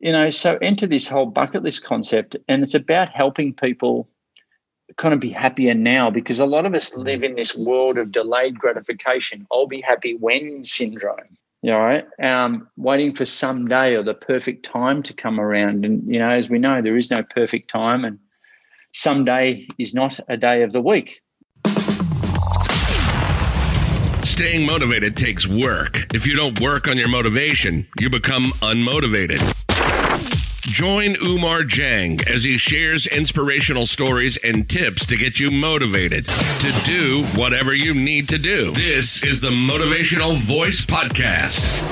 you know, so enter this whole bucket list concept, and it's about helping people kind of be happier now because a lot of us live in this world of delayed gratification. I'll be happy when syndrome. You know, right? Um, waiting for some day or the perfect time to come around. And, you know, as we know, there is no perfect time, and some day is not a day of the week. Staying motivated takes work. If you don't work on your motivation, you become unmotivated. Join Umar Jang as he shares inspirational stories and tips to get you motivated to do whatever you need to do. This is the Motivational Voice Podcast.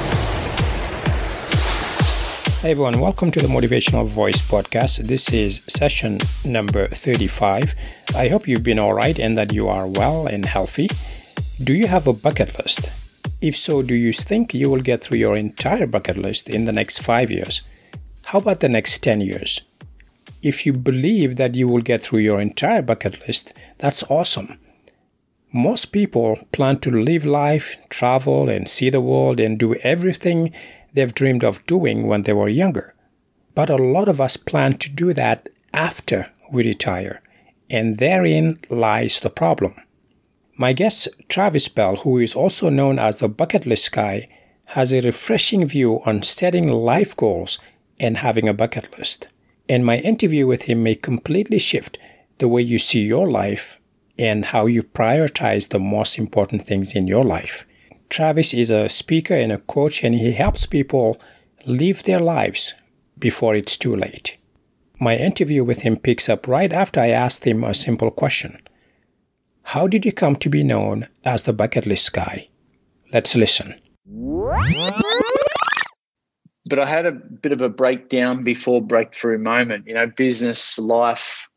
Hey everyone, welcome to the Motivational Voice Podcast. This is session number 35. I hope you've been all right and that you are well and healthy. Do you have a bucket list? If so, do you think you will get through your entire bucket list in the next five years? How about the next 10 years? If you believe that you will get through your entire bucket list, that's awesome. Most people plan to live life, travel, and see the world and do everything they've dreamed of doing when they were younger. But a lot of us plan to do that after we retire, and therein lies the problem. My guest, Travis Bell, who is also known as the bucket list guy, has a refreshing view on setting life goals and having a bucket list. And my interview with him may completely shift the way you see your life and how you prioritize the most important things in your life. Travis is a speaker and a coach, and he helps people live their lives before it's too late. My interview with him picks up right after I asked him a simple question How did you come to be known as the bucket list guy? Let's listen but I had a bit of a breakdown before breakthrough moment. You know, business, life,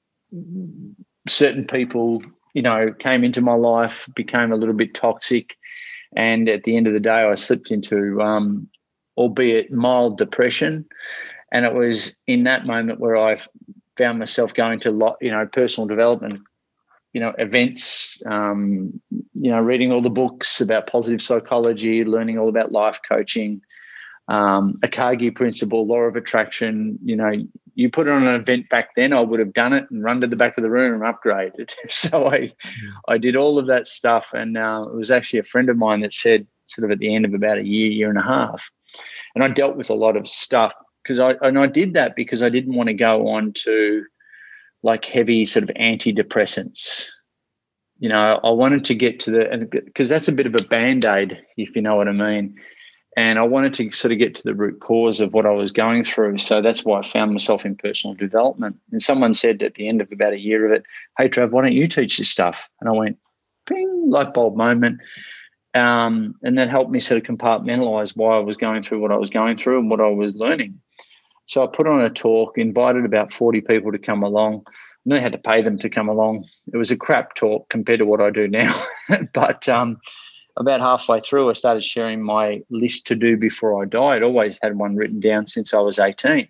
certain people, you know, came into my life, became a little bit toxic, and at the end of the day, I slipped into, um, albeit mild depression, and it was in that moment where I found myself going to lot, you know, personal development. You know, events, um, you know, reading all the books about positive psychology, learning all about life coaching, um, Ikigai principle, law of attraction. You know, you put it on an event back then, I would have done it and run to the back of the room and upgraded. so I. I did all of that stuff, and uh, it was actually a friend of mine that said, sort of at the end of about a year, year and a half, and I dealt with a lot of stuff because I and I did that because I didn't want to go on to like heavy sort of antidepressants. You know, I wanted to get to the because that's a bit of a band aid, if you know what I mean and I wanted to sort of get to the root cause of what I was going through. So that's why I found myself in personal development. And someone said at the end of about a year of it, Hey, Trav, why don't you teach this stuff? And I went, ping, light bulb moment. Um, and that helped me sort of compartmentalize why I was going through what I was going through and what I was learning. So I put on a talk, invited about 40 people to come along. I had to pay them to come along. It was a crap talk compared to what I do now. but um, about halfway through, I started sharing my list to do before I die. I'd always had one written down since I was 18.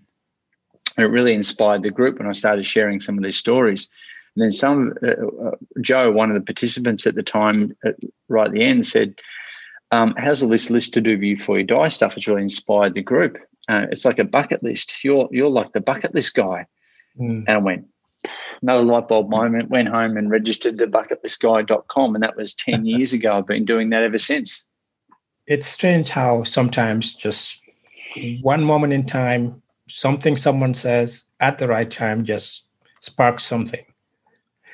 And it really inspired the group when I started sharing some of these stories. And then some, uh, uh, Joe, one of the participants at the time, at, right at the end, said, um, "How's all this list to do before you die stuff?" It's really inspired the group. Uh, it's like a bucket list. You're you're like the bucket list guy. Mm. And I went, another light bulb moment, went home and registered the bucketlistguy.com. And that was 10 years ago. I've been doing that ever since. It's strange how sometimes just one moment in time, something someone says at the right time just sparks something.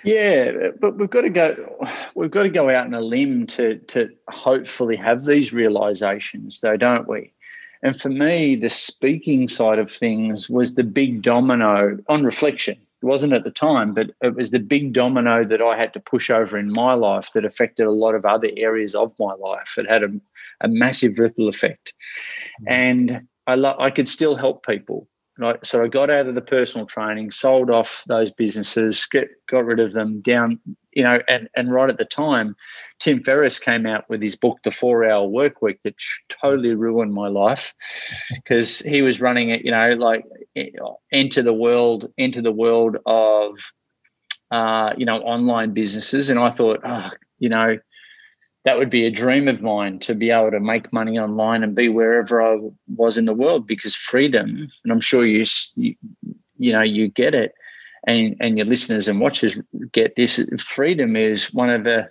Yeah, but we've got to go. We've got to go out on a limb to to hopefully have these realizations, though, don't we? And for me, the speaking side of things was the big domino on reflection. It wasn't at the time, but it was the big domino that I had to push over in my life that affected a lot of other areas of my life. It had a, a massive ripple effect. Mm-hmm. And I, lo- I could still help people. I, so I got out of the personal training, sold off those businesses, get, got rid of them down, you know, and, and right at the time, Tim Ferriss came out with his book, The Four Hour Work Week, that totally ruined my life because he was running it, you know, like enter the world, enter the world of, uh, you know, online businesses. And I thought, oh, you know, that would be a dream of mine to be able to make money online and be wherever I was in the world because freedom, and I'm sure you, you, you know, you get it, and and your listeners and watchers get this. Freedom is one of the,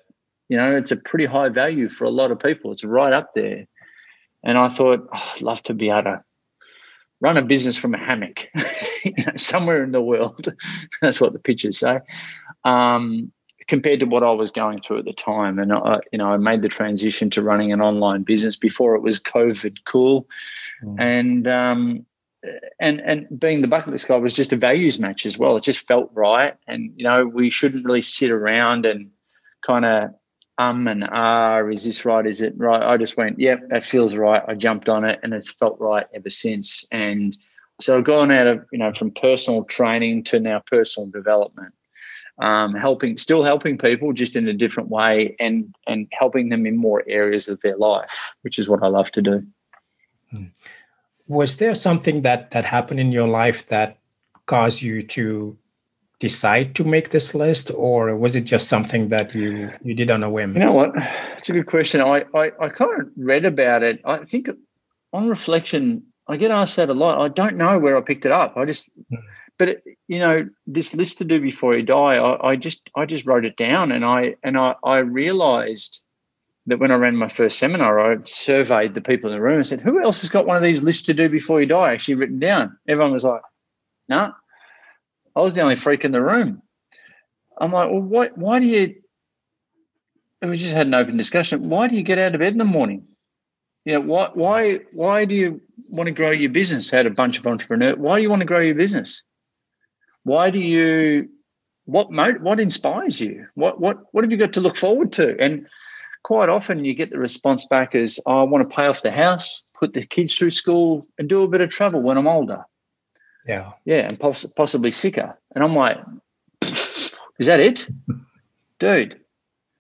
you know, it's a pretty high value for a lot of people. It's right up there, and I thought oh, I'd love to be able to run a business from a hammock, you know, somewhere in the world. That's what the pictures say. Um, compared to what I was going through at the time. And I, you know, I made the transition to running an online business before it was COVID cool, mm. and um, and and being the bucket list guy was just a values match as well. It just felt right, and you know, we shouldn't really sit around and kind of um and ah, is this right? Is it right? I just went, yep, that feels right. I jumped on it, and it's felt right ever since. And so I've gone out of you know from personal training to now personal development um, helping, still helping people, just in a different way, and and helping them in more areas of their life, which is what I love to do. Hmm. Was there something that that happened in your life that caused you to decide to make this list, or was it just something that you you did on a whim? You know what? It's a good question. I I, I kind of read about it. I think on reflection, I get asked that a lot. I don't know where I picked it up. I just. But you know this list to do before you die I, I, just i just wrote it down and i and i i realized that when i ran my first seminar i surveyed the people in the room and said who else has got one of these lists to do before you die actually written down? Everyone was like no nah. i was the only freak in the room. I'm like well what why do you and we just had an open discussion why do you get out of bed in the morning? You know why why why do you want to grow your business? Had a bunch of entrepreneurs why do you want to grow your business why do you what what inspires you? What what what have you got to look forward to? And quite often you get the response back as oh, i want to pay off the house put the kids through school and do a bit of travel when i'm older. Yeah. Yeah and poss- possibly sicker. And i'm like is that it? Dude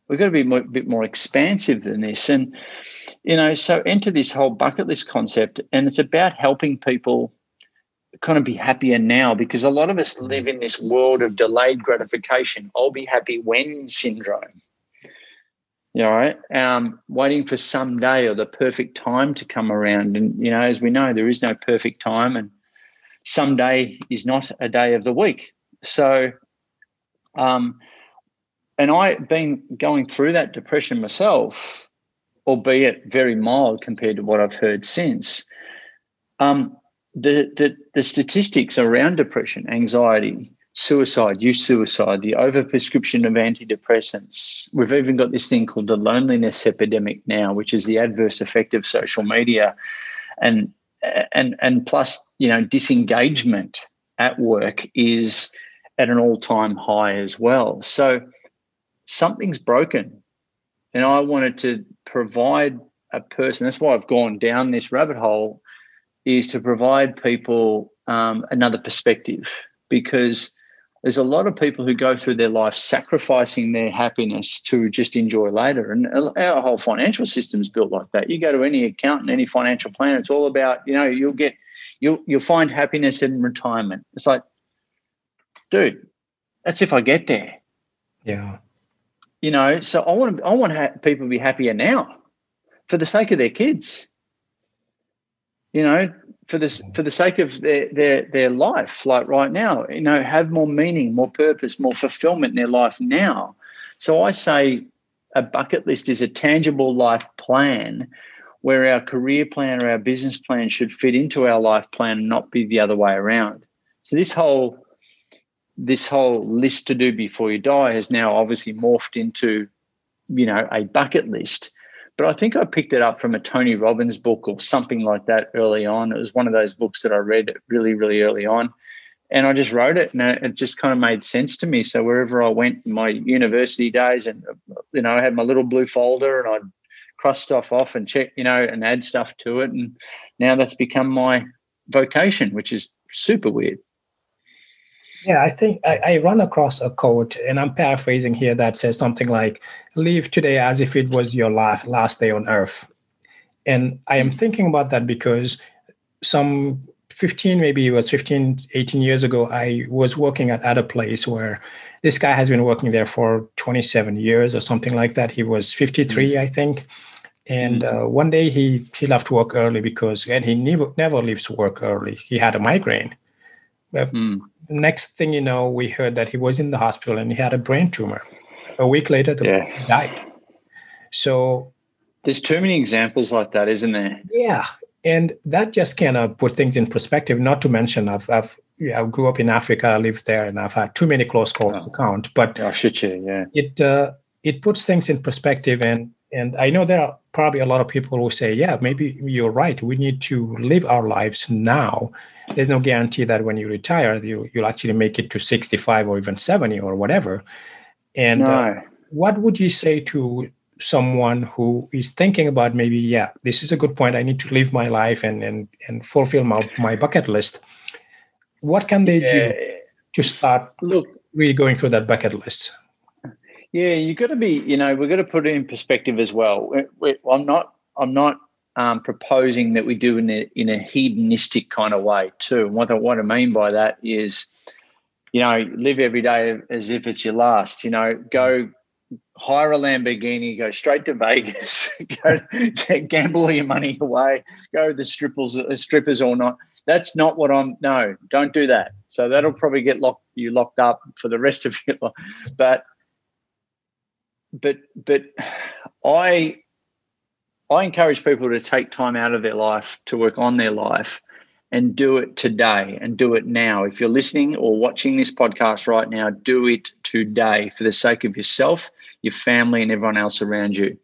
we've got to be a bit more expansive than this. And you know so enter this whole bucket list concept and it's about helping people kind of be happier now because a lot of us live in this world of delayed gratification. I'll be happy when syndrome. You know, right? Um, waiting for someday or the perfect time to come around. And, you know, as we know, there is no perfect time and someday is not a day of the week. So, um, and I been going through that depression myself, albeit very mild compared to what I've heard since. Um, the, the, the statistics around depression, anxiety, suicide, youth suicide, the overprescription of antidepressants. We've even got this thing called the loneliness epidemic now, which is the adverse effect of social media, and and and plus, you know, disengagement at work is at an all-time high as well. So something's broken, and I wanted to provide a person. That's why I've gone down this rabbit hole is to provide people um, another perspective because there's a lot of people who go through their life sacrificing their happiness to just enjoy later. And our whole financial system is built like that. You go to any accountant, any financial plan, it's all about, you know, you'll get, you'll, you'll find happiness in retirement. It's like, dude, that's if I get there. Yeah. You know, so I want to, I want ha- people to be happier now for the sake of their kids you know, for this for the sake of their their their life, like right now, you know, have more meaning, more purpose, more fulfillment in their life now. So I say a bucket list is a tangible life plan where our career plan or our business plan should fit into our life plan and not be the other way around. So this whole this whole list to do before you die has now obviously morphed into, you know, a bucket list but I think I picked it up from a Tony Robbins book or something like that early on. It was one of those books that I read really, really early on. And I just wrote it and it just kind of made sense to me. So wherever I went in my university days and, you know, I had my little blue folder and I'd cross stuff off and check, you know, and add stuff to it. And now that's become my vocation, which is super weird. Yeah, I think I, I, run across a quote, and I'm paraphrasing here that says something like, "Live today as if it was your last last day on earth." And I am thinking about that because some 15, maybe it was 15, 18 years ago, I was working at, at a place where this guy has been working there for 27 years or something like that. He was 53, mm-hmm. I think. And mm-hmm. uh, one day he he left work early because and he never never leaves work early. He had a migraine. But mm. next thing you know, we heard that he was in the hospital and he had a brain tumor. A week later, the yeah. died. So there's too many examples like that, isn't there? Yeah, and that just kind of put things in perspective. Not to mention, I've I've yeah, I grew up in Africa, I lived there, and I've had too many close calls oh. to count. But oh, you? Yeah, it uh, it puts things in perspective, and and I know there are probably a lot of people who say, yeah, maybe you're right. We need to live our lives now. There's no guarantee that when you retire, you you'll actually make it to 65 or even 70 or whatever. And no. uh, what would you say to someone who is thinking about maybe yeah this is a good point i need to live my life and and, and fulfill my, my bucket list what can they yeah. do to start look really going through that bucket list yeah you've got to be you know we've got to put it in perspective as well i'm not i'm not um, proposing that we do in a, in a hedonistic kind of way too and what I, what I mean by that is you know live every day as if it's your last you know go hire a Lamborghini, go straight to Vegas, go gamble your money away, go to the strippers, uh, strippers or not. That's not what I'm. No, don't do that. So that'll probably get locked you locked up for the rest of your life. But but but I I encourage people to take time out of their life to work on their life and do it today and do it now. If you're listening or watching this podcast right now, do it today for the sake of yourself your family, and everyone else around you.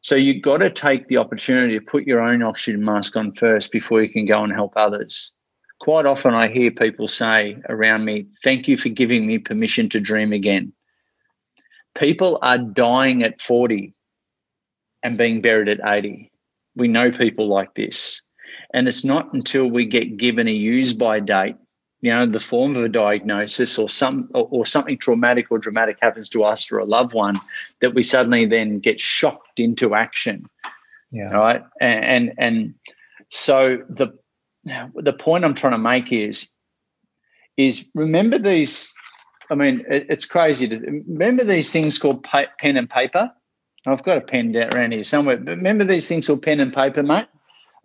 So you've got to take the opportunity to put your own oxygen mask on first before you can go and help others. Quite often, I hear people say around me, Thank you for giving me permission to dream again. People are dying at 40 and being buried at 80. We know people like this. And it's not until we get given a use by date you know the form of a diagnosis or some or, or, something traumatic or dramatic happens to us or a loved one that we suddenly then get shocked into action yeah right and and, and so the the point i'm trying to make is is remember these i mean it, it's crazy to remember these things called pa- pen and paper i've got a pen down around here somewhere but remember these things called pen and paper mate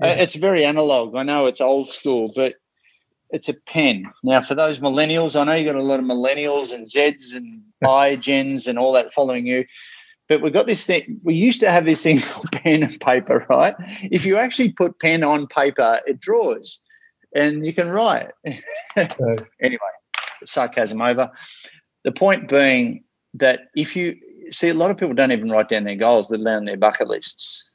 yeah. uh, it's very analog i know it's old school but it's a pen. Now, for those millennials, I know you got a lot of millennials and Zeds and I gens and all that following you. But we've got this thing. We used to have this thing called pen and paper, right? If you actually put pen on paper, it draws, and you can write. anyway, sarcasm over. The point being that if you see, a lot of people don't even write down their goals; they are on their bucket lists.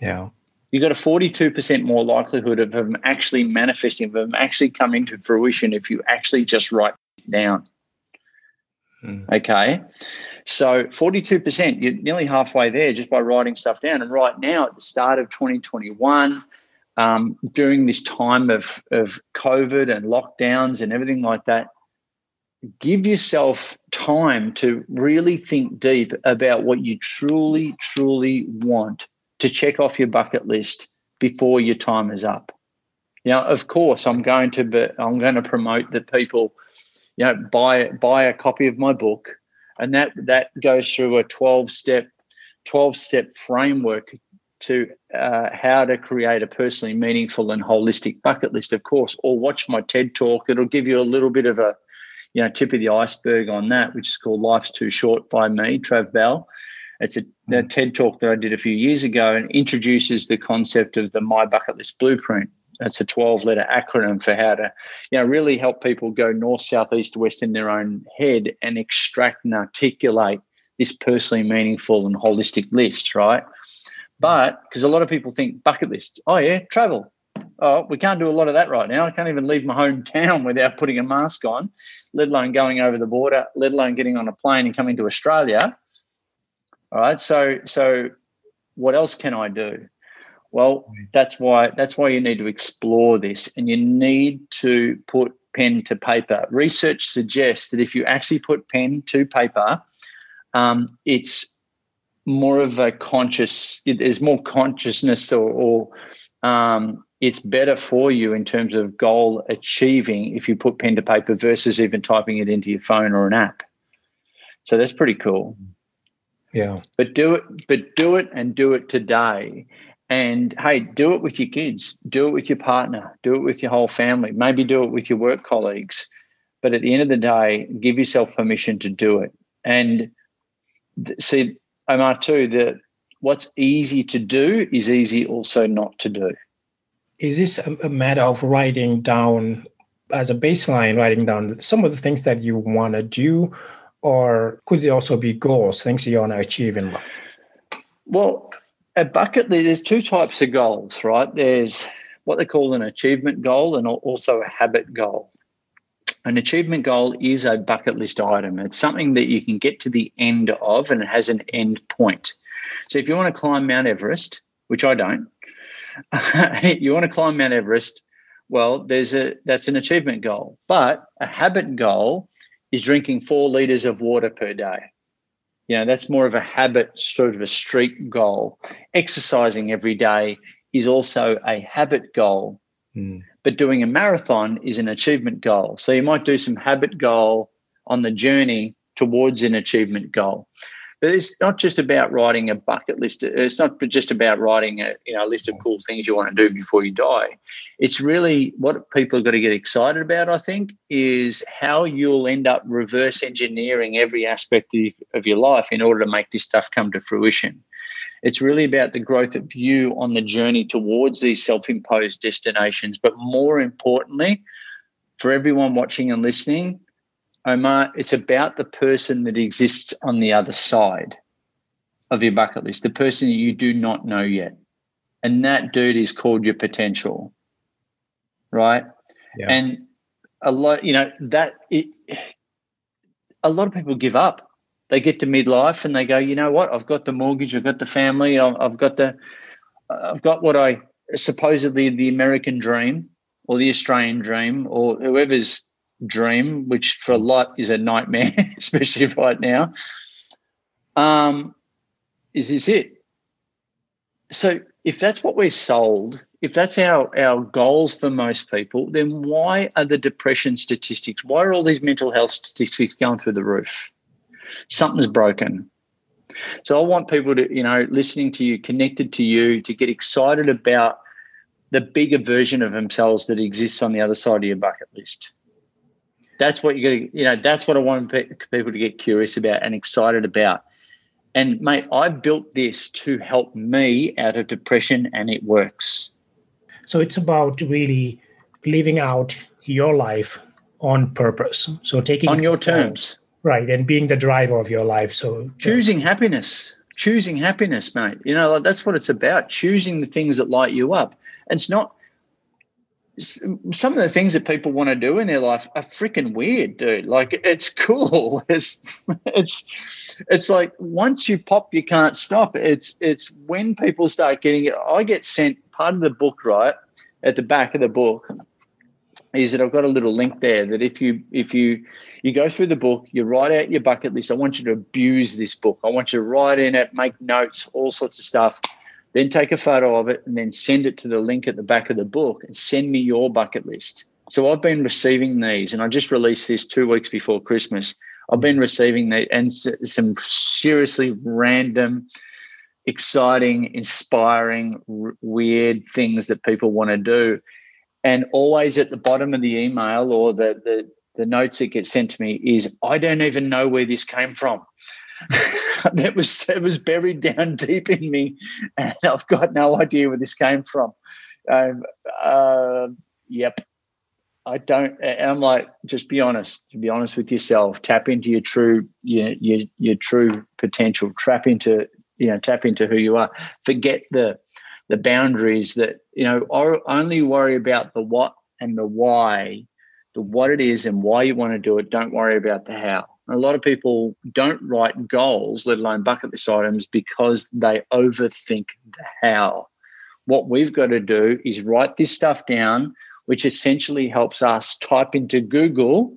Yeah you've got a 42% more likelihood of them actually manifesting, of them actually coming to fruition if you actually just write it down. Mm. Okay. So 42%, you're nearly halfway there just by writing stuff down. And right now, at the start of 2021, um, during this time of, of COVID and lockdowns and everything like that, give yourself time to really think deep about what you truly, truly want to check off your bucket list before your time is up. Know, of course, I'm going to be, I'm going to promote that people, you know, buy buy a copy of my book, and that that goes through a 12 step 12 step framework to uh, how to create a personally meaningful and holistic bucket list. Of course, or watch my TED talk. It'll give you a little bit of a you know tip of the iceberg on that, which is called "Life's Too Short" by me, Trav Bell. It's a, a, mm. TED talk that I did a few years ago and introduces the concept of the My Bucket List Blueprint. It's a 12 letter acronym for how to, you know, really help people go north, south, east, west in their own head and extract and articulate this personally meaningful and holistic list, right? But because a lot of people think bucket list, oh yeah, travel. Oh, we can't do a lot of that right now. I can't even leave my hometown without putting a mask on, let alone going over the border, let alone getting on a plane and coming to Australia. All right. So so what else can I do? Well, that's why that's why you need to explore this and you need to put pen to paper. Research suggests that if you actually put pen to paper, um, it's more of a conscious. There's more consciousness or, or um, it's better for you in terms of goal achieving if you put pen to paper versus even typing it into your phone or an app. So that's pretty cool. Yeah. But do it, but do it and do it today. And hey, do it with your kids, do it with your partner, do it with your whole family, maybe do it with your work colleagues. But at the end of the day, give yourself permission to do it. And see, Omar, too, that what's easy to do is easy also not to do. Is this a, matter of writing down as a baseline, writing down some of the things that you want to do, or could it also be goals, things you want to achieve in life? Well, a bucket list, there's two types of goals, right? There's what they call an achievement goal and also a habit goal. An achievement goal is a bucket list item. It's something that you can get to the end of and it has an end point. So if you want to climb Mount Everest, which I don't, you want to climb Mount Everest, well, there's a that's an achievement goal. But a habit goal is drinking four liters of water per day. You know, that's more of a habit, sort of a street goal. Exercising every day is also a habit goal. Mm. But doing a marathon is an achievement goal. So you might do some habit goal on the journey towards an achievement goal. But it's not just about writing a bucket list. It's not just about writing a you know a list of cool things you want to do before you die. It's really what people have got to get excited about. I think is how you'll end up reverse engineering every aspect of your life in order to make this stuff come to fruition. It's really about the growth of you on the journey towards these self-imposed destinations. But more importantly, for everyone watching and listening, Omar, it's about the person that exists on the other side of your bucket list, the person that you do not know yet. And that dude is called your potential. Right? Yeah. And a lot, you know, that it, a lot of people give up. They get to midlife and they go, you know what? I've got the mortgage, I've got the family, I've got the, I've got what I supposedly the American dream or the Australian dream or whoever's dream, which for a lot is a nightmare, especially right now. Um, is this it? So if that's what we're sold, if that's our our goals for most people, then why are the depression statistics? Why are all these mental health statistics going through the roof? Something's broken. So I want people to, you know, listening to you, connected to you, to get excited about the bigger version of themselves that exists on the other side of your bucket list that's what you're going to, you know, that's what I want people to get curious about and excited about. And mate, I built this to help me out of depression and it works. So it's about really living out your life on purpose. So taking on your terms. Right. And being the driver of your life. So choosing yeah. happiness, choosing happiness, mate. You know, like that's what it's about. Choosing the things that light you up. And it's not, some of the things that people want to do in their life are freaking weird, dude. Like it's cool. It's it's it's like once you pop, you can't stop. It's it's when people start getting it. I get sent part of the book right at the back of the book is that I've got a little link there that if you if you you go through the book, you write out your bucket list. I want you to abuse this book. I want you to write in it, make notes, all sorts of stuff then take a photo of it and then send it to the link at the back of the book and send me your bucket list. So I've been receiving these, and I just released this two weeks before Christmas. I've been receiving these and some seriously random, exciting, inspiring, r- weird things that people want to do. And always at the bottom of the email or the, the the notes that get sent to me is I don't even know where this came from. that was it was buried down deep in me, and I've got no idea where this came from. Um, uh, yep, I don't. And I'm like, just be honest. Be honest with yourself, tap into your true your your, your true potential. Tap into you know tap into who you are. Forget the the boundaries that you know. Or only worry about the what and the why, the what it is and why you want to do it. Don't worry about the how. A lot of people don't write goals, let alone bucket list items, because they overthink the how. What we've got to do is write this stuff down, which essentially helps us type into Google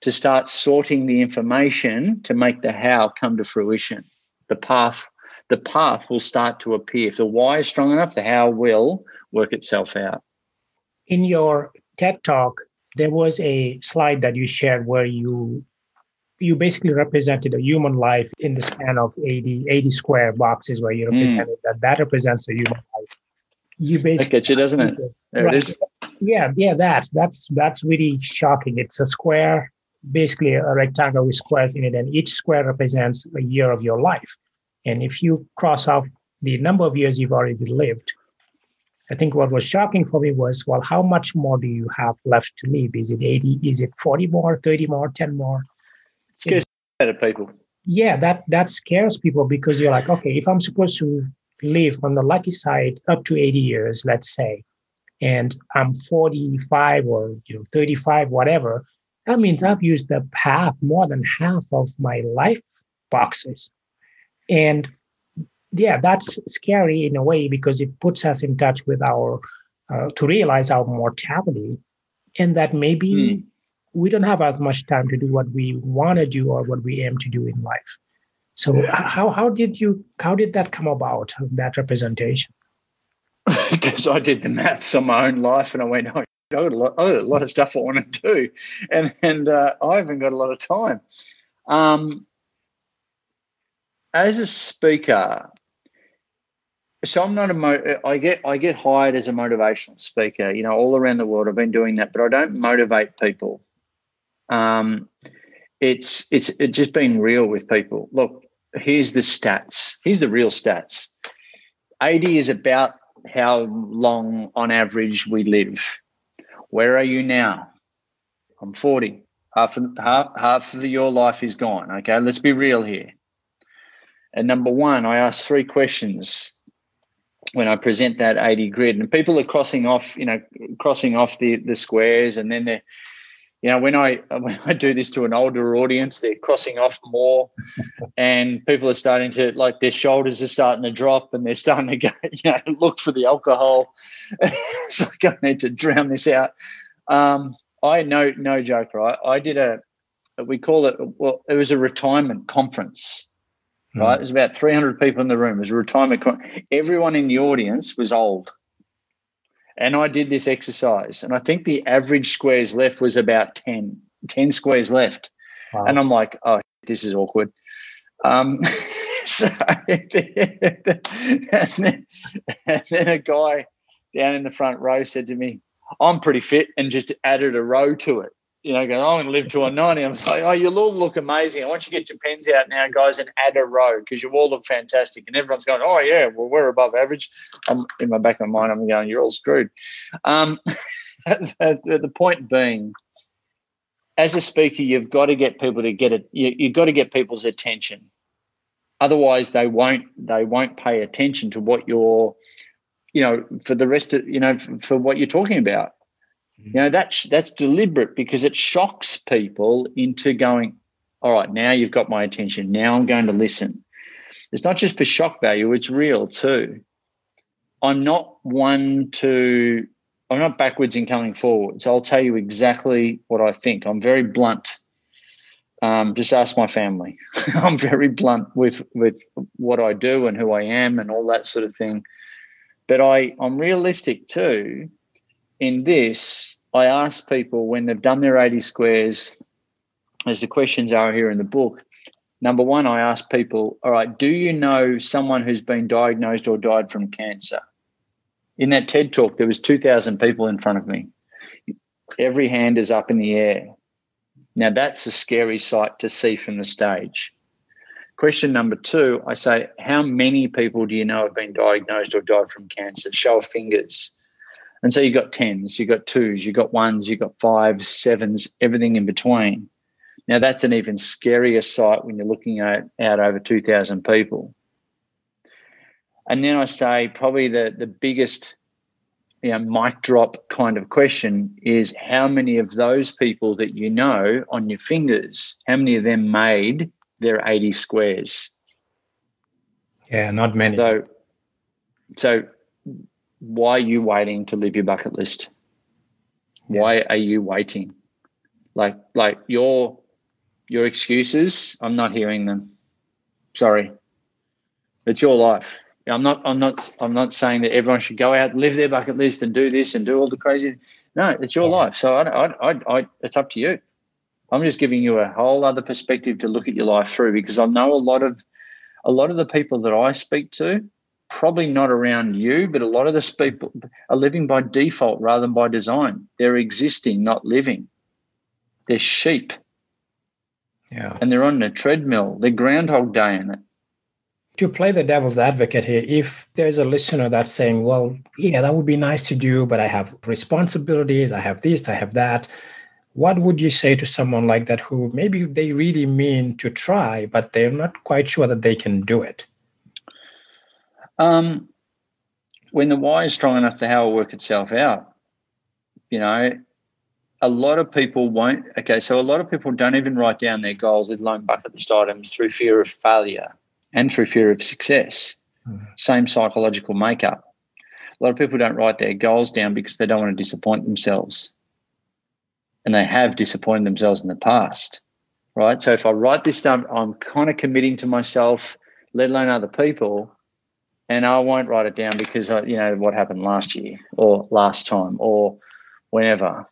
to start sorting the information to make the how come to fruition. The path, the path will start to appear. If the why is strong enough, the how will. work itself out. In your TED talk, there was a slide that you shared where you you basically represented a human life in the span of 80, 80 square boxes where you hmm. represented mm. that that represents a human life. You basically that gets you, doesn't it? There right. it is. Yeah, yeah, that's that's that's really shocking. It's a square, basically a rectangle with squares in it, and each square represents a year of your life. And if you cross off the number of years you've already lived, I think what was shocking for me was, well, how much more do you have left to live? Is it 80? Is it 40 more, 30 more, 10 more? Scares of people. Yeah, that that scares people because you're like, okay, if I'm supposed to live on the lucky side up to 80 years, let's say, and I'm 45 or you know 35, whatever, that means I've used up half, more than half of my life boxes. And yeah, that's scary in a way because it puts us in touch with our, uh, to realize our mortality and that maybe mm. we don't have as much time to do what we want to do or what we aim to do in life. So how, how did you, how did that come about, that representation? because I did the maths on my own life and I went, oh, I got a lot, got a lot of stuff I want to do, and and uh, I haven't got a lot of time. Um, as a speaker, so I'm not a mo- I get I get hired as a motivational speaker. You know, all around the world, I've been doing that, but I don't motivate people. Um, it's it's it's just being real with people. Look, here's the stats. Here's the real stats. 80 is about how long on average we live. Where are you now? I'm 40. Half of, half, half of your life is gone. Okay, let's be real here. And number one, I ask three questions when I present that 80 grid. And people are crossing off, you know, crossing off the, the squares. And then they're, you know, when I when I do this to an older audience, they're crossing off more, and people are starting to like their shoulders are starting to drop, and they're starting to go, you know, look for the alcohol. it's like I need to drown this out. Um, I no no joke, right? I did a we call it well, it was a retirement conference, right? Mm. There's about 300 people in the room. A retirement. Everyone in the audience was old and I did this exercise, and I think the average squares left was about 10, 10 squares left. Wow. And I'm like, oh, this is awkward. Um, so, and then, and then a guy down in the front row said to me, I'm pretty fit, and just added a row to it you know, going, I'm going to live to a 90. I'm like, oh, you'll all look amazing. I want you to get your pens out now, guys, and add a row because you all look fantastic. And everyone's going, oh, yeah, well, we're above average. I'm in my back of my mind, I'm going, you're all screwed. Um, the, point being, as a speaker, you've got to get people to get it. You, you've got to get people's attention. Otherwise, they won't. They won't pay attention to what you're, you know, for the rest of, you know, for, for what you're talking about. You know, that's that's deliberate because it shocks people into going, all right, now you've got my attention. Now I'm going to listen. It's not just for shock value, it's real too. I'm not one to I'm not backwards in coming forwards. I'll tell you exactly what I think. I'm very blunt. Um, just ask my family. I'm very blunt with with what I do and who I am and all that sort of thing. But I I'm realistic too in this, I ask people when they've done their 80 squares, as the questions are here in the book. Number one, I ask people, all right, do you know someone who's been diagnosed or died from cancer? In that TED talk, there was 2,000 people in front of me. Every hand is up in the air. Now, that's a scary sight to see from the stage. Question number two, I say, how many people do you know have been diagnosed or died from cancer? Show of fingers. And so you've got tens, you've got twos, you've got ones, you've got fives, sevens, everything in between. Now that's an even scarier sight when you're looking at out over 2,000 people. And then I say probably the the biggest you know, mic drop kind of question is how many of those people that you know on your fingers, how many of them made their 80 squares? Yeah, not many. So, so why are you waiting to leave your bucket list? Yeah. Why are you waiting? Like like your your excuses, I'm not hearing them. Sorry. It's your life. I'm not. I'm not. I'm not saying that everyone should go out, live their bucket list, and do this and do all the crazy. No, it's your life. So I, I, I, I, it's up to you. I'm just giving you a whole other perspective to look at your life through because I know a lot of, a lot of the people that I speak to, probably not around you, but a lot of the people are living by default rather than by design. They're existing, not living. They're sheep. Yeah. And they're on a treadmill. They're groundhog day in it to play the devil's advocate here, if there's a listener that's saying, well, yeah, that would be nice to do, but I have responsibilities, I have this, I have that, what would you say to someone like that who maybe they really mean to try, but they're not quite sure that they can do it? Um, when the why is strong enough, the how will work itself out. You know, a lot of people won't. Okay, so a lot of people don't even write down their goals, let alone bucket list items, through fear of failure and through fear of success. Mm. Same psychological makeup. A lot of people don't write their goals down because they don't want to disappoint themselves. And they have disappointed themselves in the past, right? So if I write this down, I'm kind of committing to myself, let alone other people, and I won't write it down because I, you know what happened last year or last time or whenever.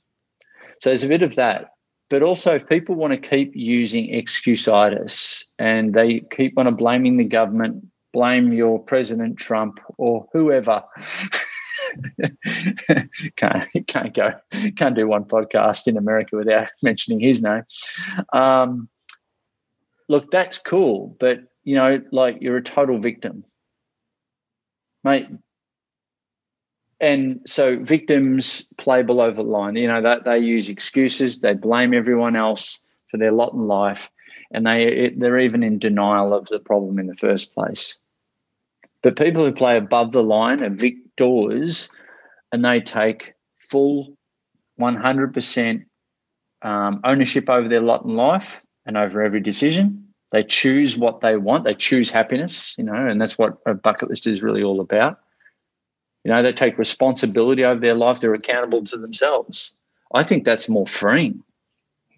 So there's a bit of that. But also, if people want to keep using excusitis and they keep on blaming the government, blame your President Trump or whoever. can't can't go can't do one podcast in America without mentioning his name. Um, look, that's cool, but you know, like you're a total victim, mate and so victims play below the line. You know that they, use excuses, they blame everyone else for their lot in life, and they they're even in denial of the problem in the first place. But people who play above the line are victors, and they take full, one hundred percent um, ownership over their lot in life and over every decision. They choose what they want. They choose happiness, you know, and that's what a bucket list is really all about you know, they take responsibility over their life, they're accountable to themselves. I think that's more freeing.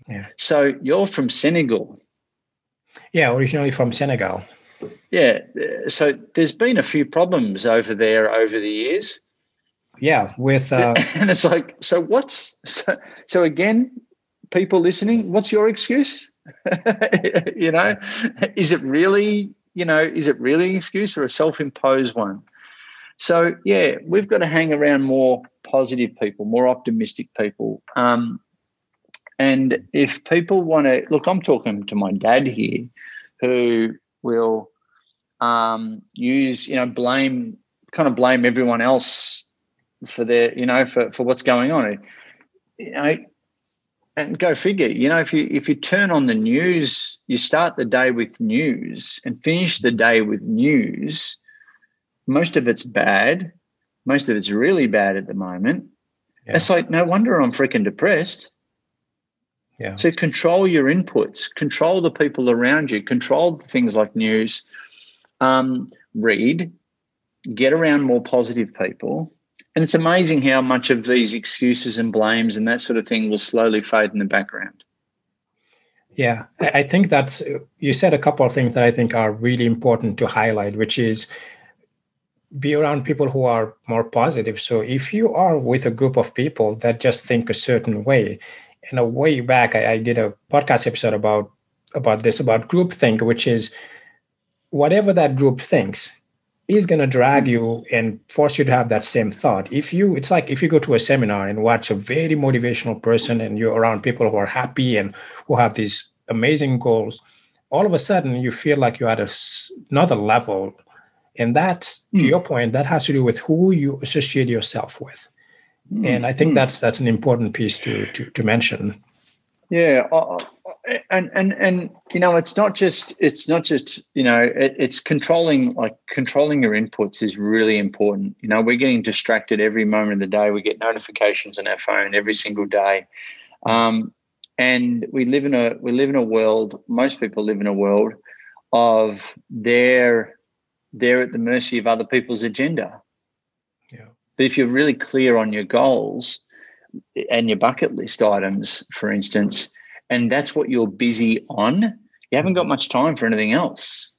Yeah. So you're from Senegal. Yeah, originally from Senegal. Yeah. So there's been a few problems over there over the years. Yeah, with uh... and it's like, so what's so, so again, people listening, what's your excuse? you know, is it really, you know, is it really an excuse or a self-imposed one? So yeah, we've got to hang around more positive people, more optimistic people. Um, and if people want to look, I'm talking to my dad here, who will um, use, you know, blame, kind of blame everyone else for their, you know, for for what's going on. You know, and go figure. You know, if you if you turn on the news, you start the day with news and finish the day with news most of it's bad. Most of it's really bad at the moment. Yeah. It's like, no wonder I'm freaking depressed. Yeah. So control your inputs, control the people around you, control things like news, um, read, get around more positive people. And it's amazing how much of these excuses and blames and that sort of thing will slowly fade in the background. Yeah, I think that's, you said a couple of things that I think are really important to highlight, which is be around people who are more positive. So if you are with a group of people that just think a certain way, and a way back I, I did a podcast episode about about this about groupthink, which is whatever that group thinks is going to drag you and force you to have that same thought. If you, it's like if you go to a seminar and watch a very motivational person and you're around people who are happy and who have these amazing goals, all of a sudden you feel like you're at a, another level and that's mm. to hmm. your point that has to do with who you associate yourself with mm. and i think mm. that's that's an important piece to to, to mention yeah uh, and and and you know it's not just it's not just you know it, it's controlling like controlling your inputs is really important you know we're getting distracted every moment of the day we get notifications on our phone every single day um, and we live in a we live in a world most people live in a world of their they're at the mercy of other people's agenda. Yeah. But if you're really clear on your goals and your bucket list items, for instance, and that's what you're busy on, you haven't got much time for anything else.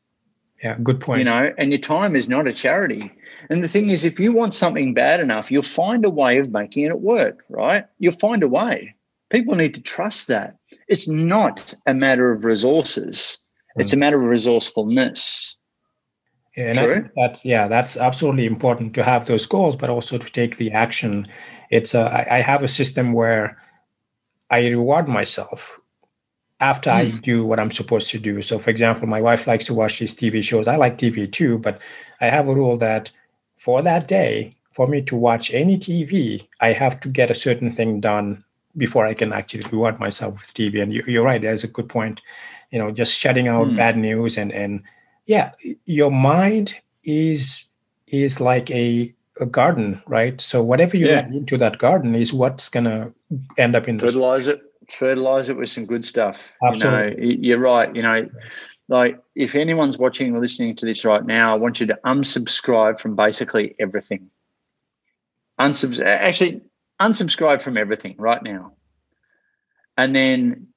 Yeah, good point. You know, and your time is not a charity. And the thing is, if you want something bad enough, you'll find a way of making it work, right? You'll find a way. People need to trust that. It's not a matter of resources, mm. it's a matter of resourcefulness. Yeah, and True? That's yeah, that's absolutely important to have those goals, but also to take the action. It's a, I, I have a system where I reward myself after mm. I do what I'm supposed to do. So, for example, my wife likes to watch these TV shows. I like TV too, but I have a rule that for that day, for me to watch any TV, I have to get a certain thing done before I can actually reward myself with TV. And you, are right, there's a good point. You know, just shutting out mm. bad news and and yeah, your mind is is like a a garden, right? So whatever you yeah. into that garden is what's gonna end up in the fertilize it, fertilize it with some good stuff. Absolutely. You know, you're right. You know, like if anyone's watching or listening to this right now, I want you to unsubscribe from basically everything. Unsubscribe actually unsubscribe from everything right now. And then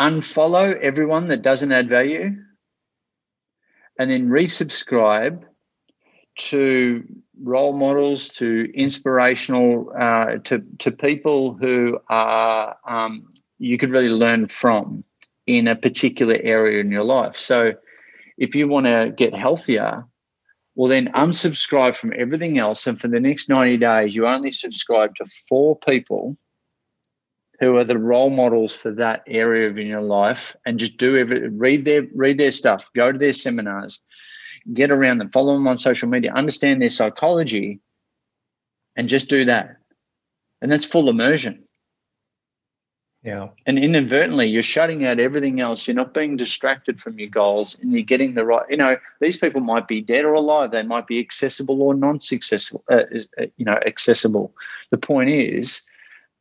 unfollow everyone that doesn't add value. And then resubscribe to role models, to inspirational, uh, to to people who are um, you could really learn from in a particular area in your life. So, if you want to get healthier, well, then unsubscribe from everything else, and for the next ninety days, you only subscribe to four people who are the role models for that area of in your life, and just do every read their read their stuff, go to their seminars get around them, follow them on social media, understand their psychology, and just do that. And that's full immersion. Yeah. And inadvertently, you're shutting out everything else. You're not being distracted from your goals and you're getting the right, you know, these people might be dead or alive. They might be accessible or non accessible, uh, uh, you know, accessible. The point is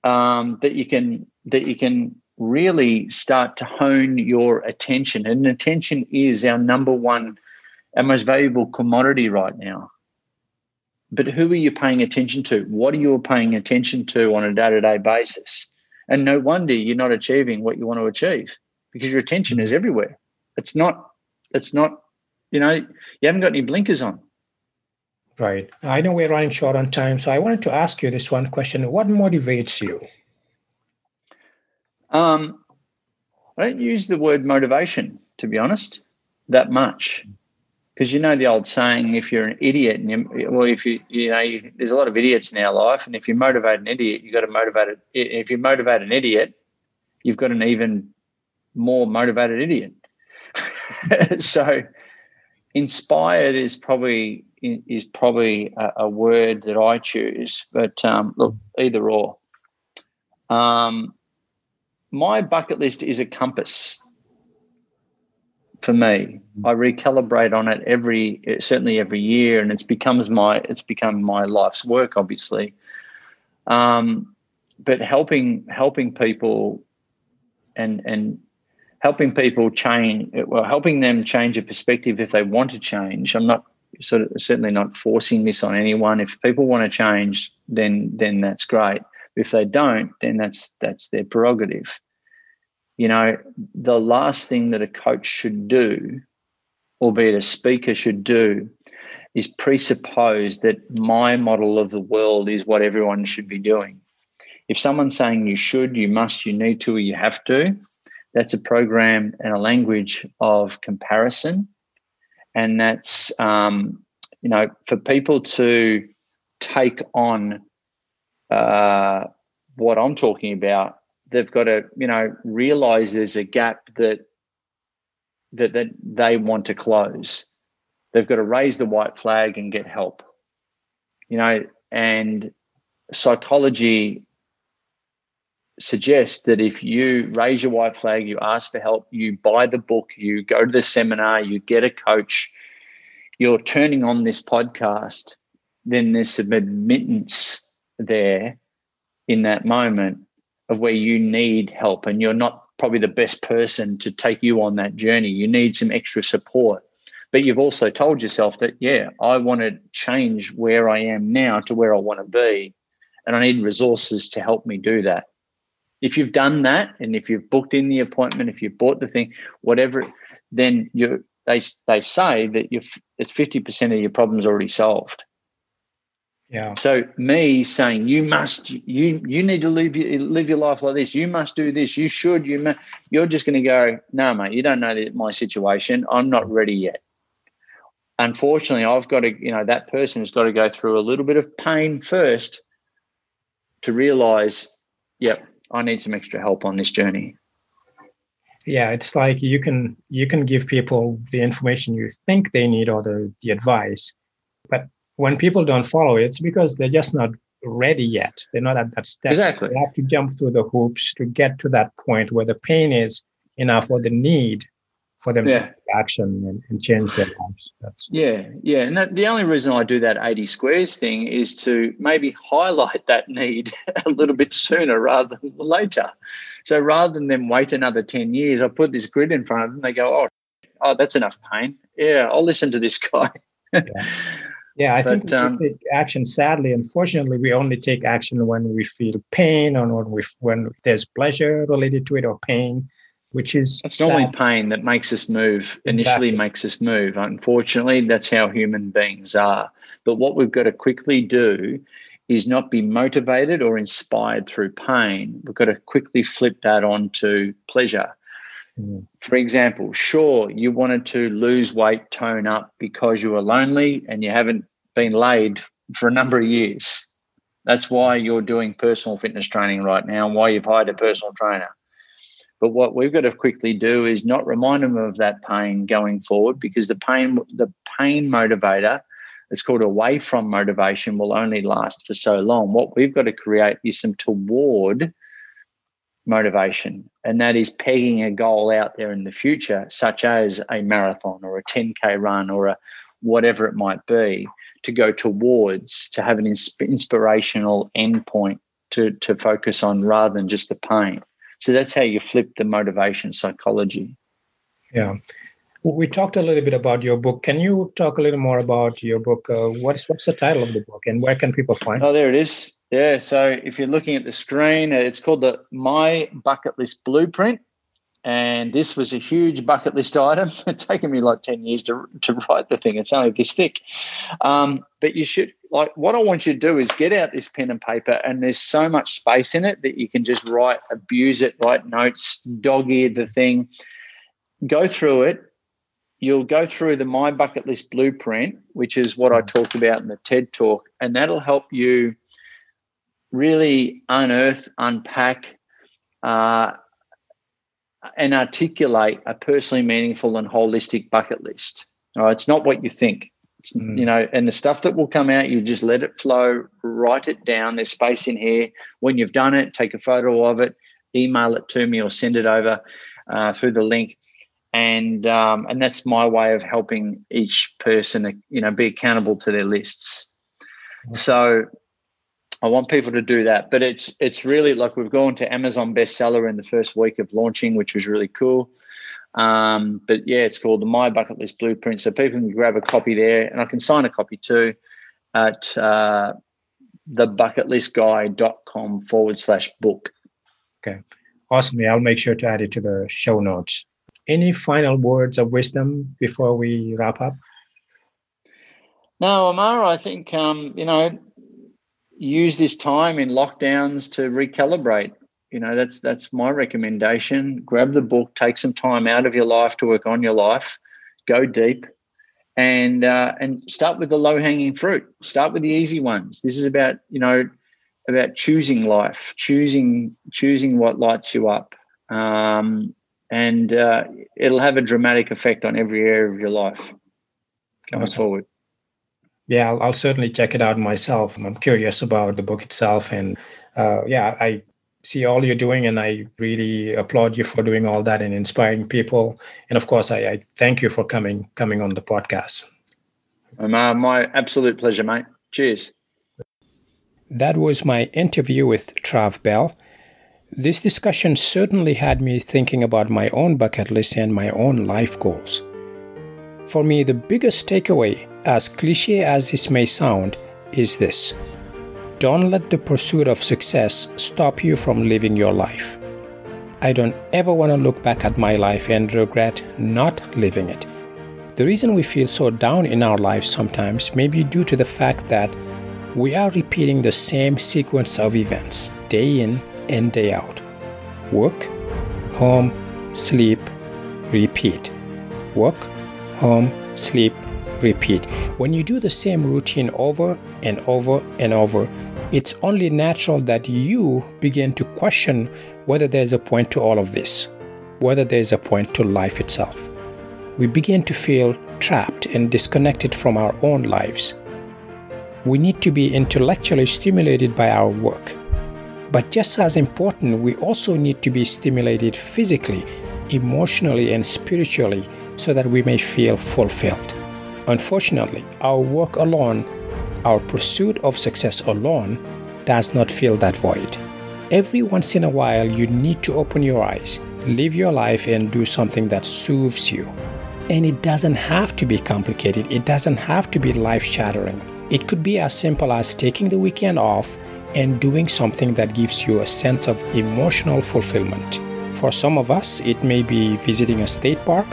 um, that you can, that you can really start to hone your attention. And attention is our number one our most valuable commodity right now. But who are you paying attention to? What are you paying attention to on a day to day basis? And no wonder you're not achieving what you want to achieve because your attention is everywhere. It's not, it's not, you know, you haven't got any blinkers on. Right. I know we're running short on time. So I wanted to ask you this one question What motivates you? Um, I don't use the word motivation, to be honest, that much because you know the old saying if you're an idiot and you well if you you know you, there's a lot of idiots in our life and if you motivate an idiot you've got to motivate it. If you motivate an idiot you've got an even more motivated idiot. So inspired is probably is probably a, a word that I choose but um, look either or. Um, my bucket list is a compass for me. I recalibrate on it every certainly every year, and it's becomes my it's become my life's work, obviously. Um, but helping helping people and and helping people change well helping them change a perspective if they want to change. I'm not sort of certainly not forcing this on anyone. If people want to change then then that's great. If they don't then that's that's their prerogative you know, the last thing that a coach should do, albeit a speaker should do, is presuppose that my model of the world is what everyone should be doing. If someone's saying you should, you must, you need to, or you have to, that's a program and a language of comparison. And that's, um, you know, for people to take on uh, what I'm talking about they've got to you know realize there's a gap that that that they want to close. They've got to raise the white flag and get help you know and psychology suggests that if you raise your white flag you ask for help you buy the book you go to the seminar you get a coach you're turning on this podcast then there's some admittance there in that moment of where you need help and you're not probably the best person to take you on that journey. You need some extra support. But you've also told yourself that, yeah, I want to change where I am now to where I want to be. And I need resources to help me do that. If you've done that and if you've booked in the appointment, if you've bought the thing, whatever, then you're they they say that you it's fifty percent of your problems already solved. Yeah. So me saying you must you you need to live your live your life like this. You must do this. You should. You you're just going to go. No, mate. You don't know my situation. I'm not ready yet. Unfortunately, I've got to. You know that person has got to go through a little bit of pain first to realize. Yep, I need some extra help on this journey yeah it's like you can you can give people the information you think they need or the, the advice when people don't follow it it's because they're just not ready yet they're not at that step exactly they have to jump through the hoops to get to that point where the pain is enough or the need for them yeah. to take action and, and, change their lives that's yeah yeah and that, the only reason i do that 80 squares thing is to maybe highlight that need a little bit sooner rather than later so rather than them wait another 10 years, I put this grid in front of them. They go, oh, oh that's enough pain. Yeah, I'll listen to this guy. yeah. Yeah. I but, think we um, take action. Sadly, unfortunately, we only take action when we feel pain or when we when there's pleasure related to it or pain, which is it's normally pain that makes us move. Initially, makes us move. Unfortunately, that's how human beings are. But what we've got to quickly do is not be motivated or inspired through pain. We've got to quickly flip that onto pleasure. Mm. For example, sure, you wanted to lose weight, tone up because you were lonely and you haven't been laid for a number of years. That's why you're doing personal fitness training right now and why you've hired a personal trainer. But what we've got to quickly do is not remind them of that pain going forward because the pain, the pain motivator it's called away from motivation will only last for so long. What we've got to create is some toward motivation, and that is pegging a goal out there in the future, such as a marathon or a 10K run or a whatever it might be, to go towards, to have an inspirational endpoint to, to focus on rather than just the pain. So that's how you flip the motivation psychology. Yeah. We talked a little bit about your book. Can you talk a little more about your book? Uh, what's what's the title of the book, and where can people find? it? Oh, there it is. Yeah. So if you're looking at the screen, uh, it's called the My Bucket List Blueprint, and this was a huge bucket list item. It's taken me like ten years to to write the thing. It's only this thick. Um, but you should like what I want you to do is get out this pen and paper, and there's so much space in it that you can just write, abuse it, write notes, dog ear the thing, go through it, you'll go through the My Bucket List Blueprint, which is what I talked about in the TED Talk, and that'll help you really unearth, unpack, uh, and articulate a personally meaningful and holistic bucket list. All right, it's not what you think. Mm. You know, and the stuff that will come out, you just let it flow, write it down. There's space in here. When you've done it, take a photo of it, email it to me, or send it over uh, through the link and um, and that's my way of helping each person, you know, be accountable to their lists. So I want people to do that, but it's it's really like we've gone to Amazon bestseller in the first week of launching, which was really cool. Um, but yeah, it's called the My Bucket List Blueprint, so people can grab a copy there, and I can sign a copy too at uh, thebucketlistguy.com forward slash book. Okay, awesome. Yeah, I'll make sure to add it to the show notes. Any final words of wisdom before we wrap up? No, Amara, I think, um, you know, use this time in lockdowns to recalibrate. You know, that's that's my recommendation. Grab the book, take some time out of your life to work on your life, go deep, and uh, and start with the low hanging fruit. Start with the easy ones. This is about you know about choosing life, choosing choosing what lights you up. Um, and uh, it'll have a dramatic effect on every area of your life going awesome. forward. Yeah, I'll, I'll, certainly check it out myself. I'm curious about the book itself, and uh, yeah, I see all you're doing, and I really applaud you for doing all that and inspiring people. And of course, I, I thank you for coming coming on the podcast. Um, uh, my absolute pleasure, mate. Cheers. That was my interview with Trav Bell. This discussion certainly had me thinking about my own bucket list and my own life goals. For me, the biggest takeaway, as cliche as this may sound, is this Don't let the pursuit of success stop you from living your life. I don't ever want to look back at my life and regret not living it. The reason we feel so down in our lives sometimes may be due to the fact that we are repeating the same sequence of events day in and day out work, home, sleep, repeat. Work, home, sleep, repeat. When you do the same routine over and over and over, it's only natural that you begin to question whether there's a point to all of this, whether there's a point to life itself. We begin to feel trapped and disconnected from our own lives. We need to be intellectually stimulated by our work. But just as important, we also need to be stimulated physically, emotionally, and spiritually so that we may feel fulfilled. Unfortunately, our work alone, our pursuit of success alone, does not fill that void. Every once in a while, you need to open your eyes, live your life, and do something that soothes you. And it doesn't have to be complicated, it doesn't have to be life shattering. It could be as simple as taking the weekend off and doing something that gives you a sense of emotional fulfillment. For some of us, it may be visiting a state park,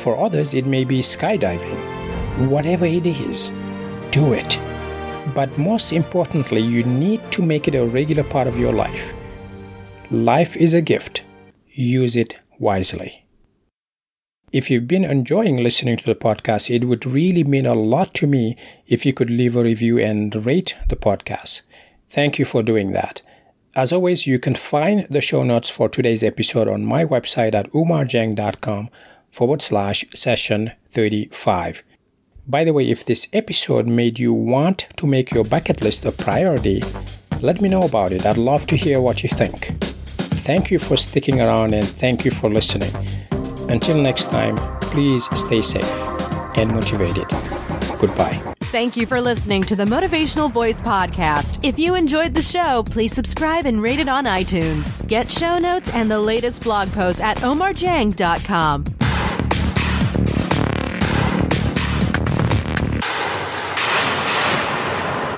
for others, it may be skydiving whatever it is, do it. But most importantly, you need to make it a regular part of your life. Life is a gift. Use it wisely. If you've been enjoying listening to the podcast, it would really mean a lot to me if you could leave a review and rate the podcast. Thank you for doing that. As always, you can find the show notes for today's episode on my website at umarjang.com forward slash session 35. By the way, if this episode made you want to make your bucket list a priority, let me know about it. I'd love to hear what you think. Thank you for sticking around and thank you for listening. Until next time, please stay safe and motivated. Goodbye. Thank you for listening to the Motivational Voice Podcast. If you enjoyed the show, please subscribe and rate it on iTunes. Get show notes and the latest blog posts at omarjang.com.